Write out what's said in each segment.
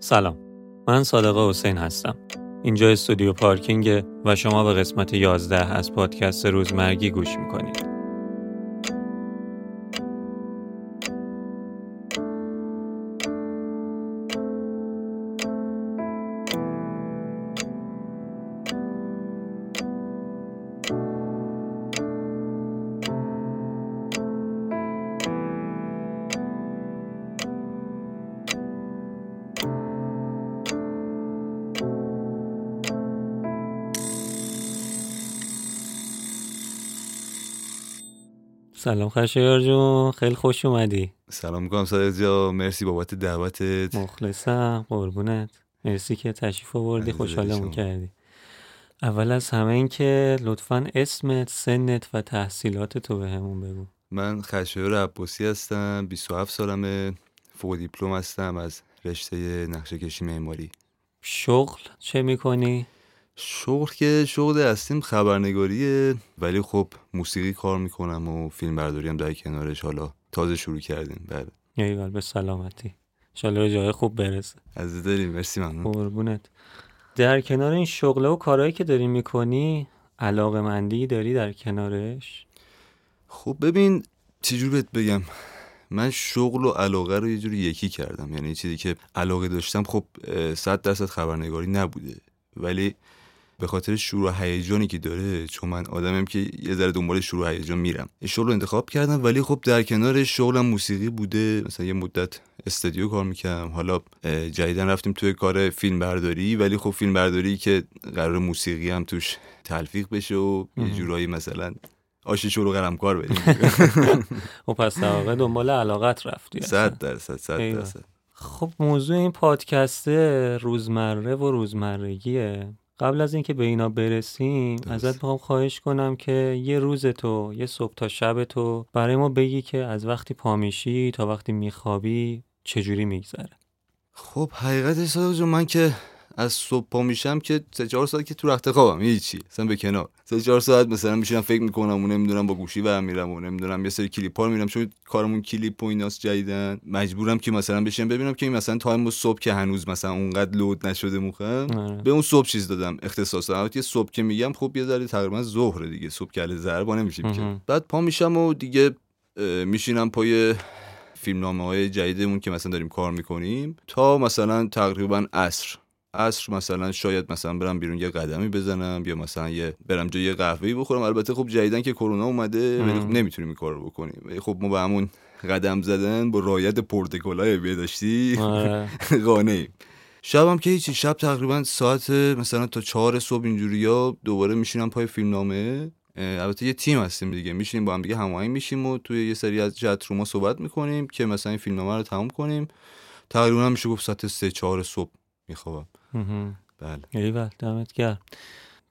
سلام. من صادق حسین هستم. اینجا استودیو پارکینگ و شما به قسمت 11 از پادکست روزمرگی گوش می‌کنید. سلام خشایار جون خیلی خوش اومدی. سلام می‌کنم صادق جا مرسی بابت دعوتت. مخلصم قربونت. مرسی که تشریف آوردی خوشحالمون شما. کردی. اول از همه این که لطفا اسمت سنت و تحصیلات تو به همون بگو. من خشایار عباسی هستم 27 سالمه فوق دیپلم هستم از رشته نقشه کشی معماری. شغل چه می‌کنی؟ شغل که شغل اصلیم خبرنگاریه ولی خب موسیقی کار می‌کنم و فیلم برداری هم در کنارش حالا تازه شروع کردیم. بله. ایول به سلامتی. انشالله به جای خوب برسه. از داریم مرسی ممنون. قربونت. در کنار این شغل و کارهایی که داری می‌کنی علاقه مندی داری در کنارش؟ خب ببین چجور بهت بگم؟ من شغل و علاقه رو یه جوری یکی کردم. یعنی چیزی که علاقه داشتم خب صد درصد خبرنگاری نبوده. ولی به خاطر شروع هیجانی که داره چون من آدمم که یه ذره دنبال شروع هیجان میرم این شغل رو انتخاب کردم ولی خب در کنار شغلم موسیقی بوده مثلا یه مدت استودیو کار می‌کردم حالا جدیدن رفتیم توی کار فیلم برداری ولی خب فیلم برداری که قرار موسیقی هم توش تلفیق بشه و یه. جورایی مثلا آشی شروع قلمکار بریم و پس در واقع دنبال علاقت رفتی. صد درصد صد. درصد خب موضوع این پادکست روزمره و روزمرگیه قبل از اینکه به اینا برسیم درست. ازت می‌خوام خواهش کنم که یه روز تو یه صبح تا شب تو برای ما بگی که از وقتی پا میشی تا وقتی میخوابی چجوری میگذره خب حقیقتش صادق جون من که از صبح پا میشم که سه چهار ساعت که تو رخت خوابم هیچی. اصلا به کنار. سه چهار ساعت مثلا میشینم فکر می‌کنم و نمی‌دونم با گوشی برم میرم و نمی‌دونم یه سری کلیپ ها رو میرم. چون کارمون کلیپ و ایناست جدیدن. مجبورم که مثلا بشینم ببینم که این مثلا time و صبح که هنوز مثلا اونقدر load نشده مخم آره. به اون صبح چیز دادم. اختصاص دادم یه صبح که میگم خب یه ذره تقریبا ظهر دیگه. صبح که ضربا نمیشیم که. بعد پا میشم و دیگه میشینم پای فیلمنامه های جدیدمون که مثلا داریم کار می‌کنیم تا مثلا تقریبا عصر. عصر مثلا شاید مثلا برم بیرون یه قدمی بزنم یا مثلا یه برم جای یه قهوه‌ای بخورم البته خب جدیدن که کرونا اومده ولی خب. نمی‌تونیم این کار رو بکنیم خب ما به همون قدم زدن با رایت پرتکلای بهداشتی آره. قانعیم شبم که هیچی شب تقریبا ساعت مثلا تا چهار صبح اینجوریا دوباره میشینم پای فیلمنامه اه، البته یه تیم هستیم دیگه میشینیم با هم دیگه هماهنگ میشیم و توی یه سری از چت روما صحبت می‌کنیم که مثلا این فیلمنامه رو تموم کنیم تقریبا میشه گفت ساعت سه چهار صبح میخوابم. بله. ایول دمت گرم.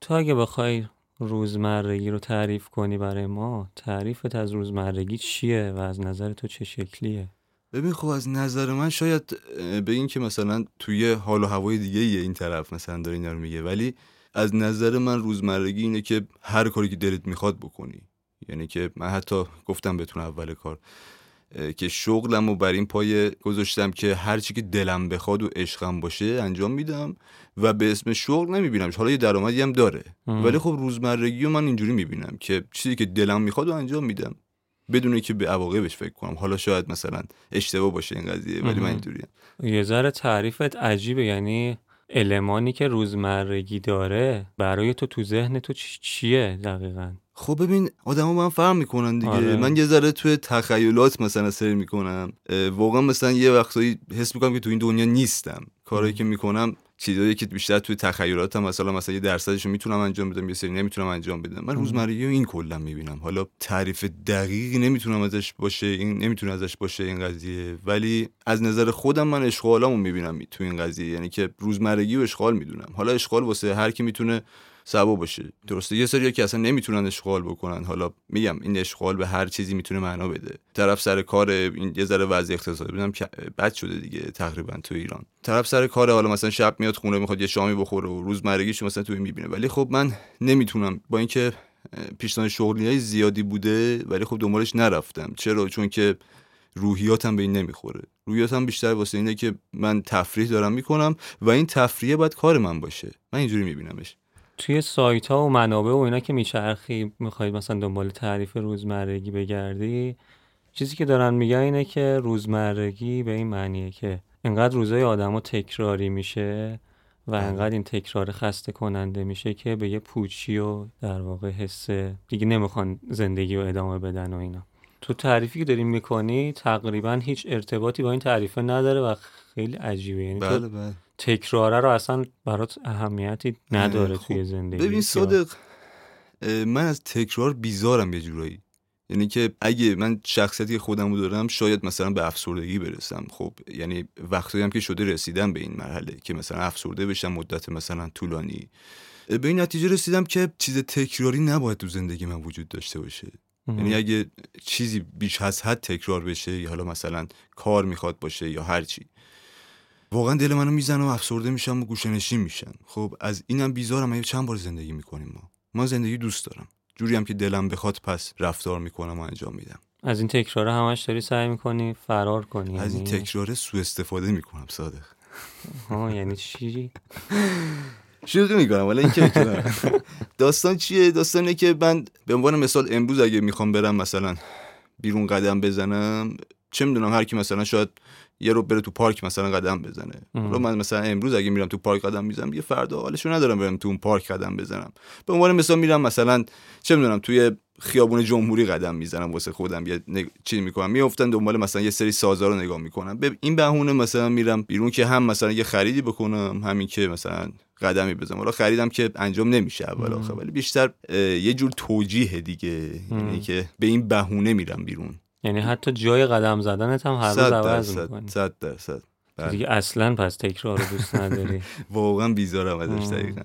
تو اگه بخوای روزمرگی رو تعریف کنی برای ما تعریفت از روزمرگی چیه و از نظر تو چه شکلیه؟ ببین خب از نظر من شاید اه، بگین که مثلا توی حال و هوای دیگه یه این طرف مثلا داره اینا رو میگه ولی از نظر من روزمرگی اینه که هر کاری که دلت می‌خواد بکنی. یعنی که من حتی گفتم بهتون اول کار که شغلم رو بر این پایه گذاشتم که هر چی که دلم بخواد و عشقم باشه انجام میدم و به اسم شغل نمیبینمش. حالا یه درآمدی هم داره. مم. ولی خب روزمرگی رو من اینجوری می‌بینم که چیزی که دلم می‌خواد و انجام میدم. بدون که به عواقبش فکر کنم. حالا شاید مثلا اشتباه باشه این قضیه ولی من مهم. اینجوریم یه ذره تعریفت عجیبه. یعنی المانی که روزمرگی داره برای تو تو ذهن تو چیه دقیقا؟ خب ببین آدما با هم فرق می‌کنن دیگه. آره. من یه ذره توی تخیلات مثلا سر می‌کنم. واقعا مثلا یه وقتایی حس می‌کنم که تو این دنیا نیستم. کارهایی که می‌کنم چیزایی که بیشتر توی تخیلاتم مثلا مثلا یه درصدشو می‌تونم انجام بدم یه سری نمی‌تونم انجام بدم. من روزمرگی رو این کلا می‌بینم. حالا تعریف دقیقی نمی‌تونم ازش باشه این نمی‌تونه ازش باشه این قضیه. ولی از نظر خودم من اشغالامو می‌بینم تو این قضیه. یعنی که روزمرگی و اشغال می‌دونم. حالا اشغال واسه هر کی می‌تونه سبا باشه. درسته یه سری که اصلا نمی‌تونن اشغال بکنن. حالا میگم این اشغال به هر چیزی می‌تونه معنا بده. طرف سر کار این یه ذره وضع اقتصادی. ببینم بد شده دیگه تقریبا تو ایران. طرف سر کار حالا مثلا شب میاد خونه می‌خواد یه شامی بخوره و روزمرگیش مثلا تو می‌بینه. ولی خب من نمی‌تونم با اینکه پیشنهاد شغلی های زیادی بوده ولی خب دنبالش نرفتم. چرا؟ چون که روحیاتم به این نمی‌خوره. روحیاتم بیشتر واسه اینه که من تفریح دارم می‌کنم و این تفریح باید کار من باشه. من اینجوری میبینمش. توی سایت ها و منابع و اینا که میچرخی می‌خواید مثلا دنبال تعریف روزمرگی بگردی چیزی که دارن میگن اینه که روزمرگی به این معنیه که انقدر روزای آدما تکراری میشه و بله. انقدر این تکرار خسته کننده میشه که به یه پوچی و در واقع حس دیگه نمی‌خوان زندگی رو ادامه بدن و اینا تو تعریفی که داری می‌کنی تقریبا هیچ ارتباطی با این تعریفه نداره و خیلی عجیبه. یعنی بله بله. تکراره رو اصلا برات اهمیتی نداره خب، توی زندگی. ببین صادق من از تکرار بیزارم یه جورایی. یعنی که اگه من شخصیتی خودم رو دارم شاید مثلا به افسردگی برسم. خب یعنی وقتی هم که شده رسیدم به این مرحله که مثلا افسرده بشم مدت مثلا طولانی. به این نتیجه رسیدم که چیز تکراری نباید تو زندگی من وجود داشته باشه. یعنی اگه چیزی بیش از حد تکرار بشه یا حالا مثلا کار می‌خواد باشه یا هر چی. واقعا دل منو می‌زنه و افسرده میشم و گوشنشین میشم خب از اینم بیزارم. اگه چند بار زندگی می‌کنیم ما؟ ما زندگی دوست دارم. جوری هم که دلم بخواد پس رفتار می‌کنم و انجام میدم. از این تکراره همش داری سعی می‌کنی فرار کنی؟ از این یعنی- تکراره سوء استفاده می‌کنم صادق. ها یعنی چی؟ شوخی می‌کنم. ولی این که می‌کنم. داستان چیه؟ داستان اینه که من به عنوان مثال امروز اگه می‌خوام برم مثلا بیرون قدم بزنم چه می‌دونم هر کی مثلا شاید یه رو بره تو پارک مثلا قدم بزنه. رو من مثلا امروز اگه میرم تو پارک قدم می‌زنم یه فردا حالشو ندارم برم تو اون پارک قدم بزنم. به عنوان مثال میرم مثلا چه می‌دونم توی خیابون جمهوری قدم می‌زنم واسه خودم. یه نگ... چی می‌کنم. میافتم دنبال مثلا یه سری سازا رو نگاه می‌کنم. به این بهونه مثلا میرم بیرون که هم مثلا یه خریدی بکنم همین که مثلا قدمی بزنم. حالا خریدم که انجام نمیشه اول. آخر ولی بیشتر یه جور توجیه دیگه. یعنی که به این بهونه میرم بیرون. یعنی حتی جای قدم زدنت هم هر روز عوض می‌کنی صد درصد بله. دیگه اصلا پس تکرار رو دوست نداری واقعا بیزارم ازش. دقیقا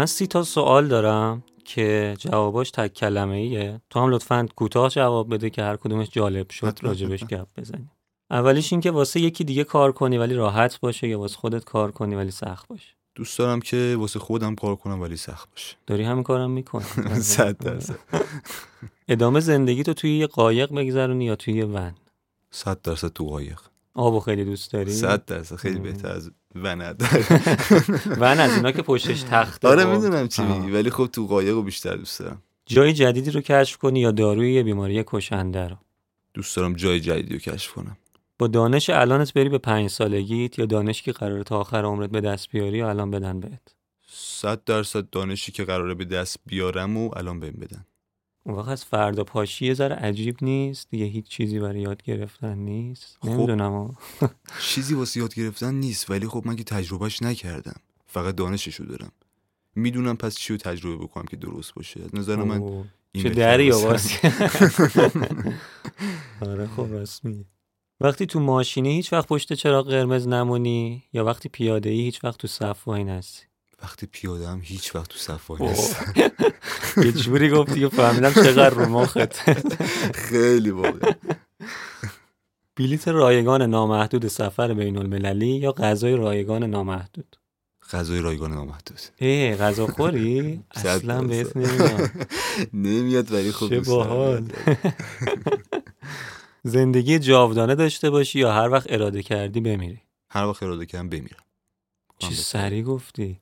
من سی تا سوال دارم که جواباش تک کلمه ایه تو هم لطفا کوتاه جواب بده که هر کدومش جالب شد راجبش. گپ بزنیم. اولیش این که واسه یکی دیگه کار کنی ولی راحت باشه یا واسه خودت کار کنی ولی سخت باشه. دوست دارم که واسه خودم کار کنم ولی سخت باشه. داری همین کارم می‌کنی. صد درصد. ادامه زندگی تو توی یه قایق بگذرونی یا توی یه ون؟ صد درصد تو قایق. آبو خیلی دوست داری؟ صد درصد. خیلی. بهتر از ونت. ون از اینا که پشتش تخته آره و- می‌دونم چی. میگی ولی خب تو قایق رو بیشتر دوست دارم. جای جدیدی رو کشف کنی یا داروی یه بیماری کشنده رو؟ دوست دارم جای جدیدی رو کشف کنم. با دانش الانت بری به پنج سالگیت یا دانشی که قراره تا آخر عمرت به دست بیاری یا الان بدن بهت؟ صد درصد دانشی که قراره به دست بیارم و الان بهم بدن. اون وقت از فردا پاشی یه ذره عجیب نیست؟ دیگه هیچ چیزی برای یاد گرفتن نیست؟ خب. نمی‌دونم چیزی واسه یاد گرفتن نیست ولی خب من که تجربهش نکردم. فقط دانششو دارم. می‌دونم پس چی رو تجربه بکنم که درست باشه. از نظر من اوه، این چه دری آره خب راست میگی وقتی تو ماشینی هیچ وقت پشت چراغ قرمز نمونی؟ یا وقتی پیاده ای هیچ وقت تو صف وای نستی وقتی پیاده هم هیچ وقت تو صف. نیستم. یه جوری گفتی که فهمیدم چقدر رو مخت خیلی واقعا بلیت رایگان نامحدود سفر بین المللی یا غذای رایگان نامحدود غذای رایگان نامحدود ای غذا خوری؟ اصلا بهت. نمیاد نمیاد ولی خب چه. باحال. زندگی جاودانه داشته باشی یا هر وقت اراده کردی بمیری هر وقت اراده کردم بمیرم چی سری گفتی.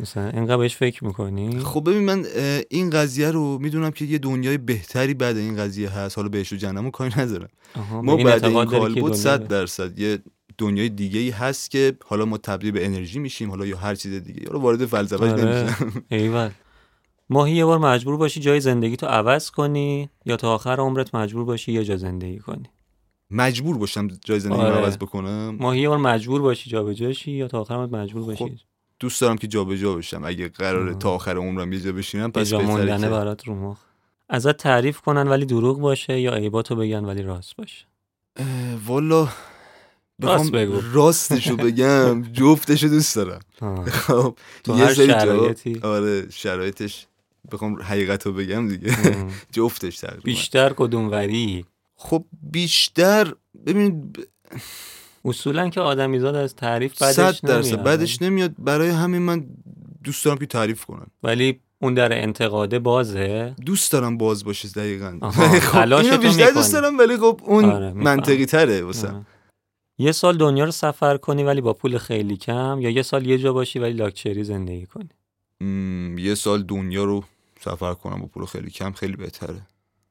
مثلا اینقدر بهش فکر می‌کنی؟ خب ببین من این قضیه رو می‌دونم که یه دنیای بهتری بعد این قضیه هست. حالا بهش و جهنم و کاری ندارم. ما بعد این کال بود صد درصد. یه دنیای دیگه ای هست که حالا ما تبدیل به انرژی میشیم حالا یا هر چیز دیگه حالا وارد فلسفه آره. نمیشم. ایول. ماهی یه بار مجبور باشی جای زندگی تو عوض کنی یا تا آخر عمرت مجبور باشی یه جا زندگی کنی؟ مجبور باشم جای زندگی آره. عوض بکنم. ماهی یه بار مجبور باشی جابجا شی یا تا آخر عمرت مجبور باشی؟ خب، دوست دارم که جابجا بشم اگه قراره. تا آخر عمرم یه جا بشینم پس بهتره برات رو مخ ازت تعریف کنن ولی دروغ باشه یا عیباتو بگن ولی راست باشه والا راست بخوام بگو. راستشو بگم جفتشو دوست دارم. خب تو یه هر سری شرایطی. آره شرایطش بخوام حقیقت رو بگم دیگه. جفتش تقریبا بیشتر کدوم وری خب بیشتر ببین اصولا که آدمیزاد از تعریف بعدش صد درصد. نمیاد. بعدش نمیاد. برای همین من دوست دارم که تعریف کنن ولی اون در انتقاده بازه؟ دوست دارم باز باشه دقیقا. ولی خب اینو بیشتر. دوست دارم ولی خب اون آره،. منطقی تره واسه. یه سال دنیا رو سفر کنی ولی با پول خیلی کم یا یه سال یه جا باشی ولی لاکچری زندگی کنی؟ م، یه سال دنیا رو سفر کنم با پول خیلی کم خیلی بهتره.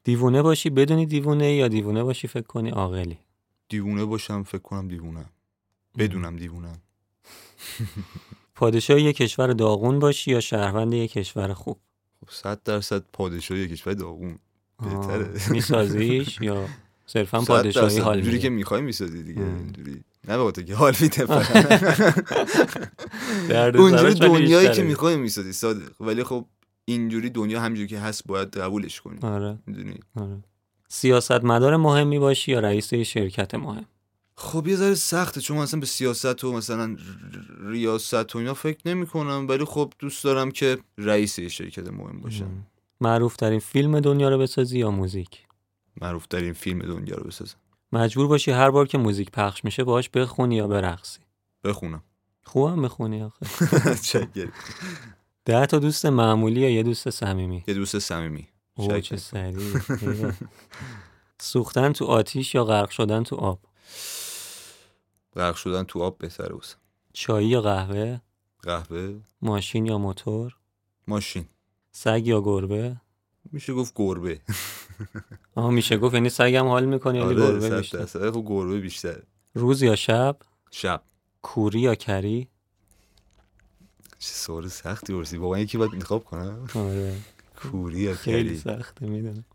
دیوونه باشی بدونی دیوونه یا دیوونه باشی فکر کنی عاقلی؟ دیوونه باشم فکر کنم دیوونم بدونم دیوونم پادشاه یه کشور داغون باشی یا شهروند یه کشور خوب؟ خب صد درصد پادشاه یک کشور داغون. بهتره. میسازیش یا صرفا پادشاهی. حال اینجوری که می‌خوای می‌سازی دیگه. اینجوری. نه به که حال میده. اونجوری دنیایی که. می‌خوای می‌سازی صادق. ولی خب اینجوری دنیا همجوری که هست باید قبولش کنی. آره. می‌دونی؟ آره. سیاستمدار مهمی باشی یا رئیس یه شرکت مهم؟ خب یه ذره سخته چون مثلا به سیاست و مثلا ریاست و اینا فکر نمی کنم ولی خب دوست دارم که رئیس یه شرکت مهم باشم. معروف ترین فیلم دنیا رو بسازی یا موزیک؟ معروف ترین فیلم دنیا رو بسازم. مجبور باشی هر بار که موزیک پخش میشه باهاش بخونی یا برقصی؟ بخونم. خوبم بخونی آخه. ده تا دوست معمولی یا یه دوست صمیمی؟ یه دوست صمیمی. شکر. چه سریع ایوه. سوختن تو آتیش یا غرق شدن تو آب؟ غرق شدن تو آب بهتره واسه. چای یا قهوه؟ قهوه. ماشین یا موتور؟ ماشین. سگ یا گربه؟ میشه گفت گربه. آها میشه گفت یعنی سگم حال می‌کنی ولی آره گربه بیشتر. خب گربه بیشتر روز یا شب؟ شب. کوری یا کری؟ چه سوال سختی ورسی واقعا یکی باید انتخاب کنم. آره. کوری یا خیلی کری سخته می‌دونم.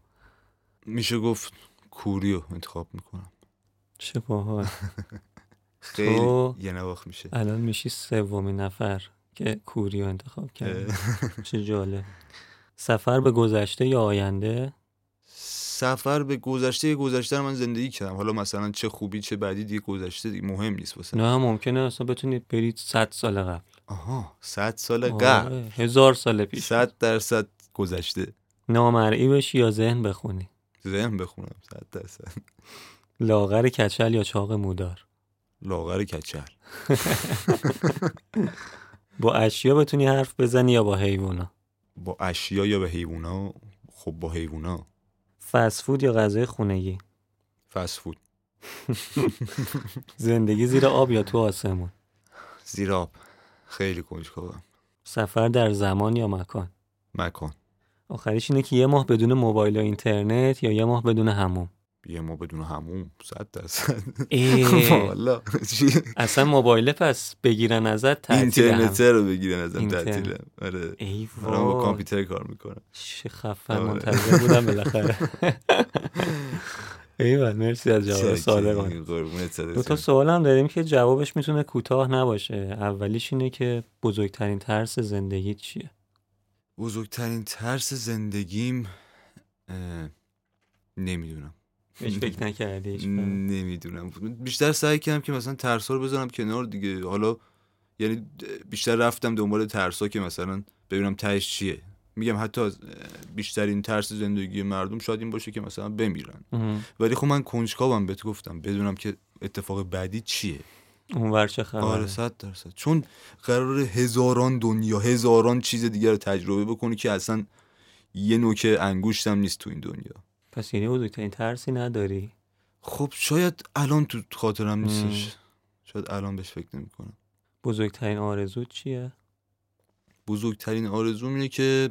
میشه گفت کوری رو انتخاب می‌کنم. چه باحال خیلی یه نواخت میشه. الان میشی سومین نفر که کوری رو انتخاب کرد چه جالب. سفر به گذشته یا آینده؟ سفر به گذشته گذشته رو من زندگی کردم. حالا مثلا چه خوبی چه بدی دیگه گذشته دیگه مهم نیست واسه. نه ممکنه اصلا بتونید برید صد سال قبل. آها صد سال قبل. آره، هزار سال پیش. صد درصد گذشته. نامرئی بشی یا ذهن بخونی؟ ذهن بخونم صد درصد. لاغر کچل یا چاق مودار؟ لاغر کچل. با اشیا بتونی حرف بزنی یا با حیوونا با اشیا یا به حیوونا خب با حیوونا فست فود یا غذای خونگی؟ فست فود زندگی زیر آب یا تو آسمون؟ زیر آب. خیلی کنجکاوم. سفر در زمان یا مکان؟ مکان. آخریش اینه که یه ماه بدون موبایل و اینترنت یا یه ماه بدون هموم یه ما بدون هموم صد درصد؟ اصلا موبایل پس بگیرن ازت تعطیل. اینترنت رو بگیرن ازم اینترنت. تعطیلم آره. ای دارم با کامپیوتر کار می‌کنم چه خفن آره. منتظر بودم بالاخره. ایول مرسی از جواب صادقانه. دو تا سوال هم داریم که جوابش می‌تونه کوتاه نباشه. اولیش اینه که بزرگترین ترس زندگی چیه؟ بزرگترین ترس زندگیم نمی‌دونم. هیچ فکر نکردی هیچ؟ نمی‌دونم. بیشتر سعی کردم که مثلا ترسا رو بذارم کنار دیگه. حالا یعنی بیشتر رفتم دنبال ترسا که مثلا ببینم تهش چیه. میگم حتی از بیشترین ترس زندگی مردم شاید این باشه که مثلا بمیرن. ولی خب من کنجکاوم بهت گفتم بدونم که اتفاق بعدی چیه. اونور چه خبره؟ آره صد درصد. چون قرار هزاران دنیا هزاران چیز دیگر رو تجربه بکنی که اصلا یه نوک انگوشتم نیست تو این دنیا. پس یعنی بزرگترین ترسی نداری؟ خب شاید الان تو خاطرم نیستش. شاید الان بهش فکر نمی کنم بزرگترین آرزو چیه؟ بزرگترین آرزوم اینه که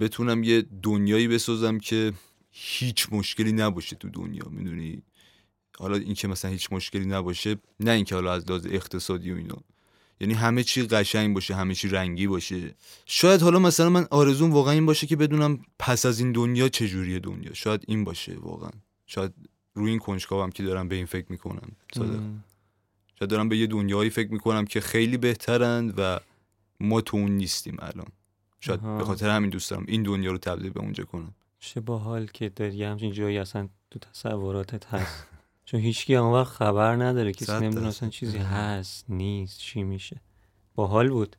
بتونم یه دنیایی بسازم که هیچ مشکلی نباشه تو دنیا. می‌دونی؟ حالا اینکه مثلا هیچ مشکلی نباشه نه اینکه حالا از لحاظ اقتصادی و اینا. یعنی همه چی قشنگ باشه همه چی رنگی باشه. شاید حالا مثلا من آرزوم واقعا این باشه که بدونم پس از این دنیا چجوریه دنیا. شاید این باشه واقعا. شاید روی این کنجکاوم که دارم به این فکر می‌کنم. صادق. شاید دارم به یه دنیایی فکر می‌کنم که خیلی بهترند و ما تو اون نیستیم الان. شاید. به خاطر همین دوست دارم این دنیا رو تبدیل به اونجا کنم. چه باحال که داری همچین جایی اصلا تو تصوراتت هست. چون هیچکی اون وقت خبر نداره کسی نمی‌دونه. اصلا چیزی هست نیست چی میشه. باحال بود.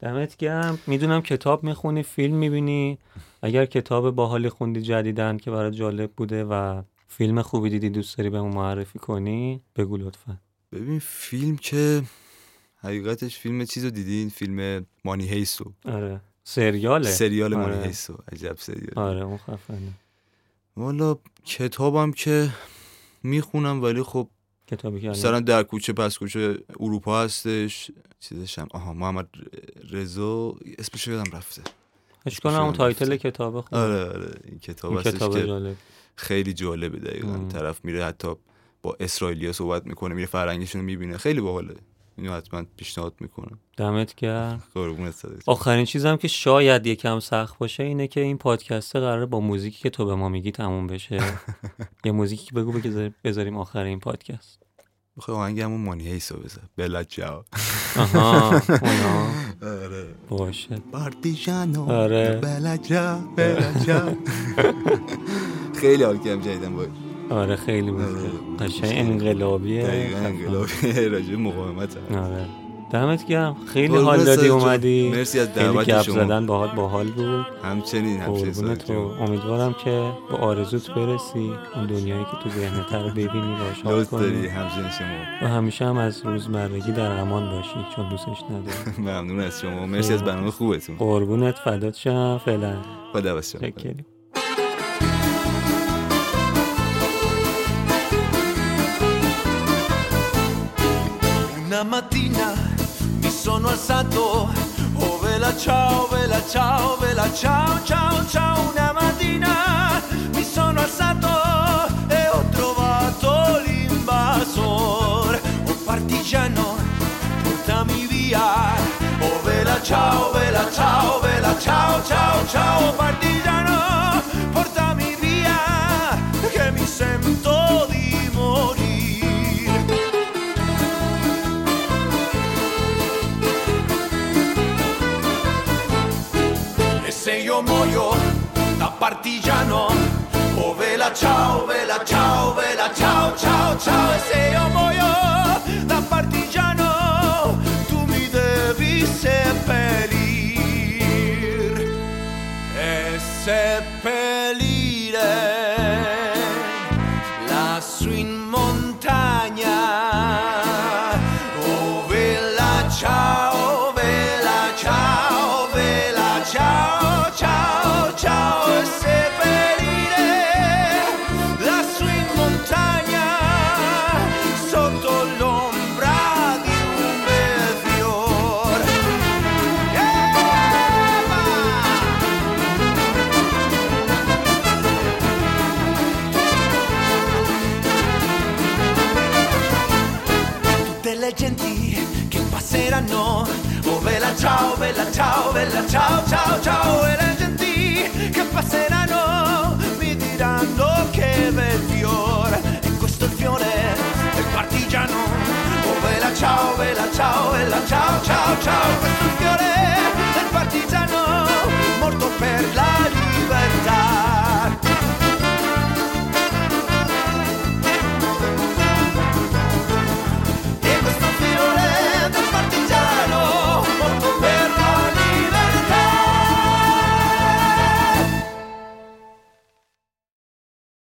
دمت گرم. می‌دونم کتاب می‌خونی فیلم می‌بینی. اگر کتاب باحالی خوندی جدیدن که برات جالب بوده و فیلم خوبی دیدی دوست داری بهمون معرفی کنی بگو لطفا. ببین فیلم که حقیقتش فیلم چیزو دیدین فیلم مانی هیسو. آره. سریاله. سریال آره. مانی هیسو. عجب سریال آره اون خفنه والا کتابم که می‌خونم ولی خب کتابی که مثلا در کوچه پس کوچه اروپا هستش چیزش هم آها محمد رضا اسمش یادم رفته. اشکال هم اون اسمش title. کتاب خوب. آره آره این کتاب این هستش کتاب که جالب. خیلی جالبه دقیقا. ام. طرف میره حتی با اسرائیلیا صحبت می‌کنه میره فرهنگشون رو می‌بینه. خیلی باحاله. اینو حتما پیشنهاد می‌کنم. دمت گرم. قربونت. آخرین چیزم که شاید یکم سخت باشه اینه که این پادکست قراره با موزیکی که تو به ما میگی تموم بشه. یه موزیکی که بگو بگذار- بذاریم آخر این پادکست. بخوای آهنگ همون مانی هیسو بزن بلا جاو. آها آره. باشه. پارتیجانو آره. بلا جا بلا جا خیلی حال کردم جدیدن باید آره خیلی آره. قشنگ انقلابیه. دقیقا انقلابی راجع مقاومت. آره. دمت گرم. خیلی حال دادی. اومدی. مرسی از دعوت شما. زدن باهات باحال بود. همچنین همچنین تو. امیدوارم که به آرزوت برسی. اون دنیایی که تو ذهنت رو ببینی شاد دوست داری همچنین شما. و همیشه هم از روزمرگی در امان باشی چون دوستش نداری. ممنون از شما. مرسی از برنامه خوبتون. قربونت فدات شم. فعلا. خدا شما Una mattina mi sono alzato, oh vela ciao, vela ciao, vela ciao, ciao, ciao. Una mattina mi sono alzato e ho trovato l'invasor. Oh partigiano, portami via. Oh vela ciao, vela ciao, vela ciao, ciao, ciao. Partigiano, partigiano, oh vela ciao, vela ciao, vela ciao, ciao, ciao. E se io muoio da partigiano, tu mi devi seppellir e seppellire Ciao bella, ciao bella, ciao ciao ciao e le genti che passeranno mi diranno che bel fiore e questo è il fiore del partigiano. Oh bella, ciao bella, ciao bella, ciao ciao ciao questo è il fiore del partigiano.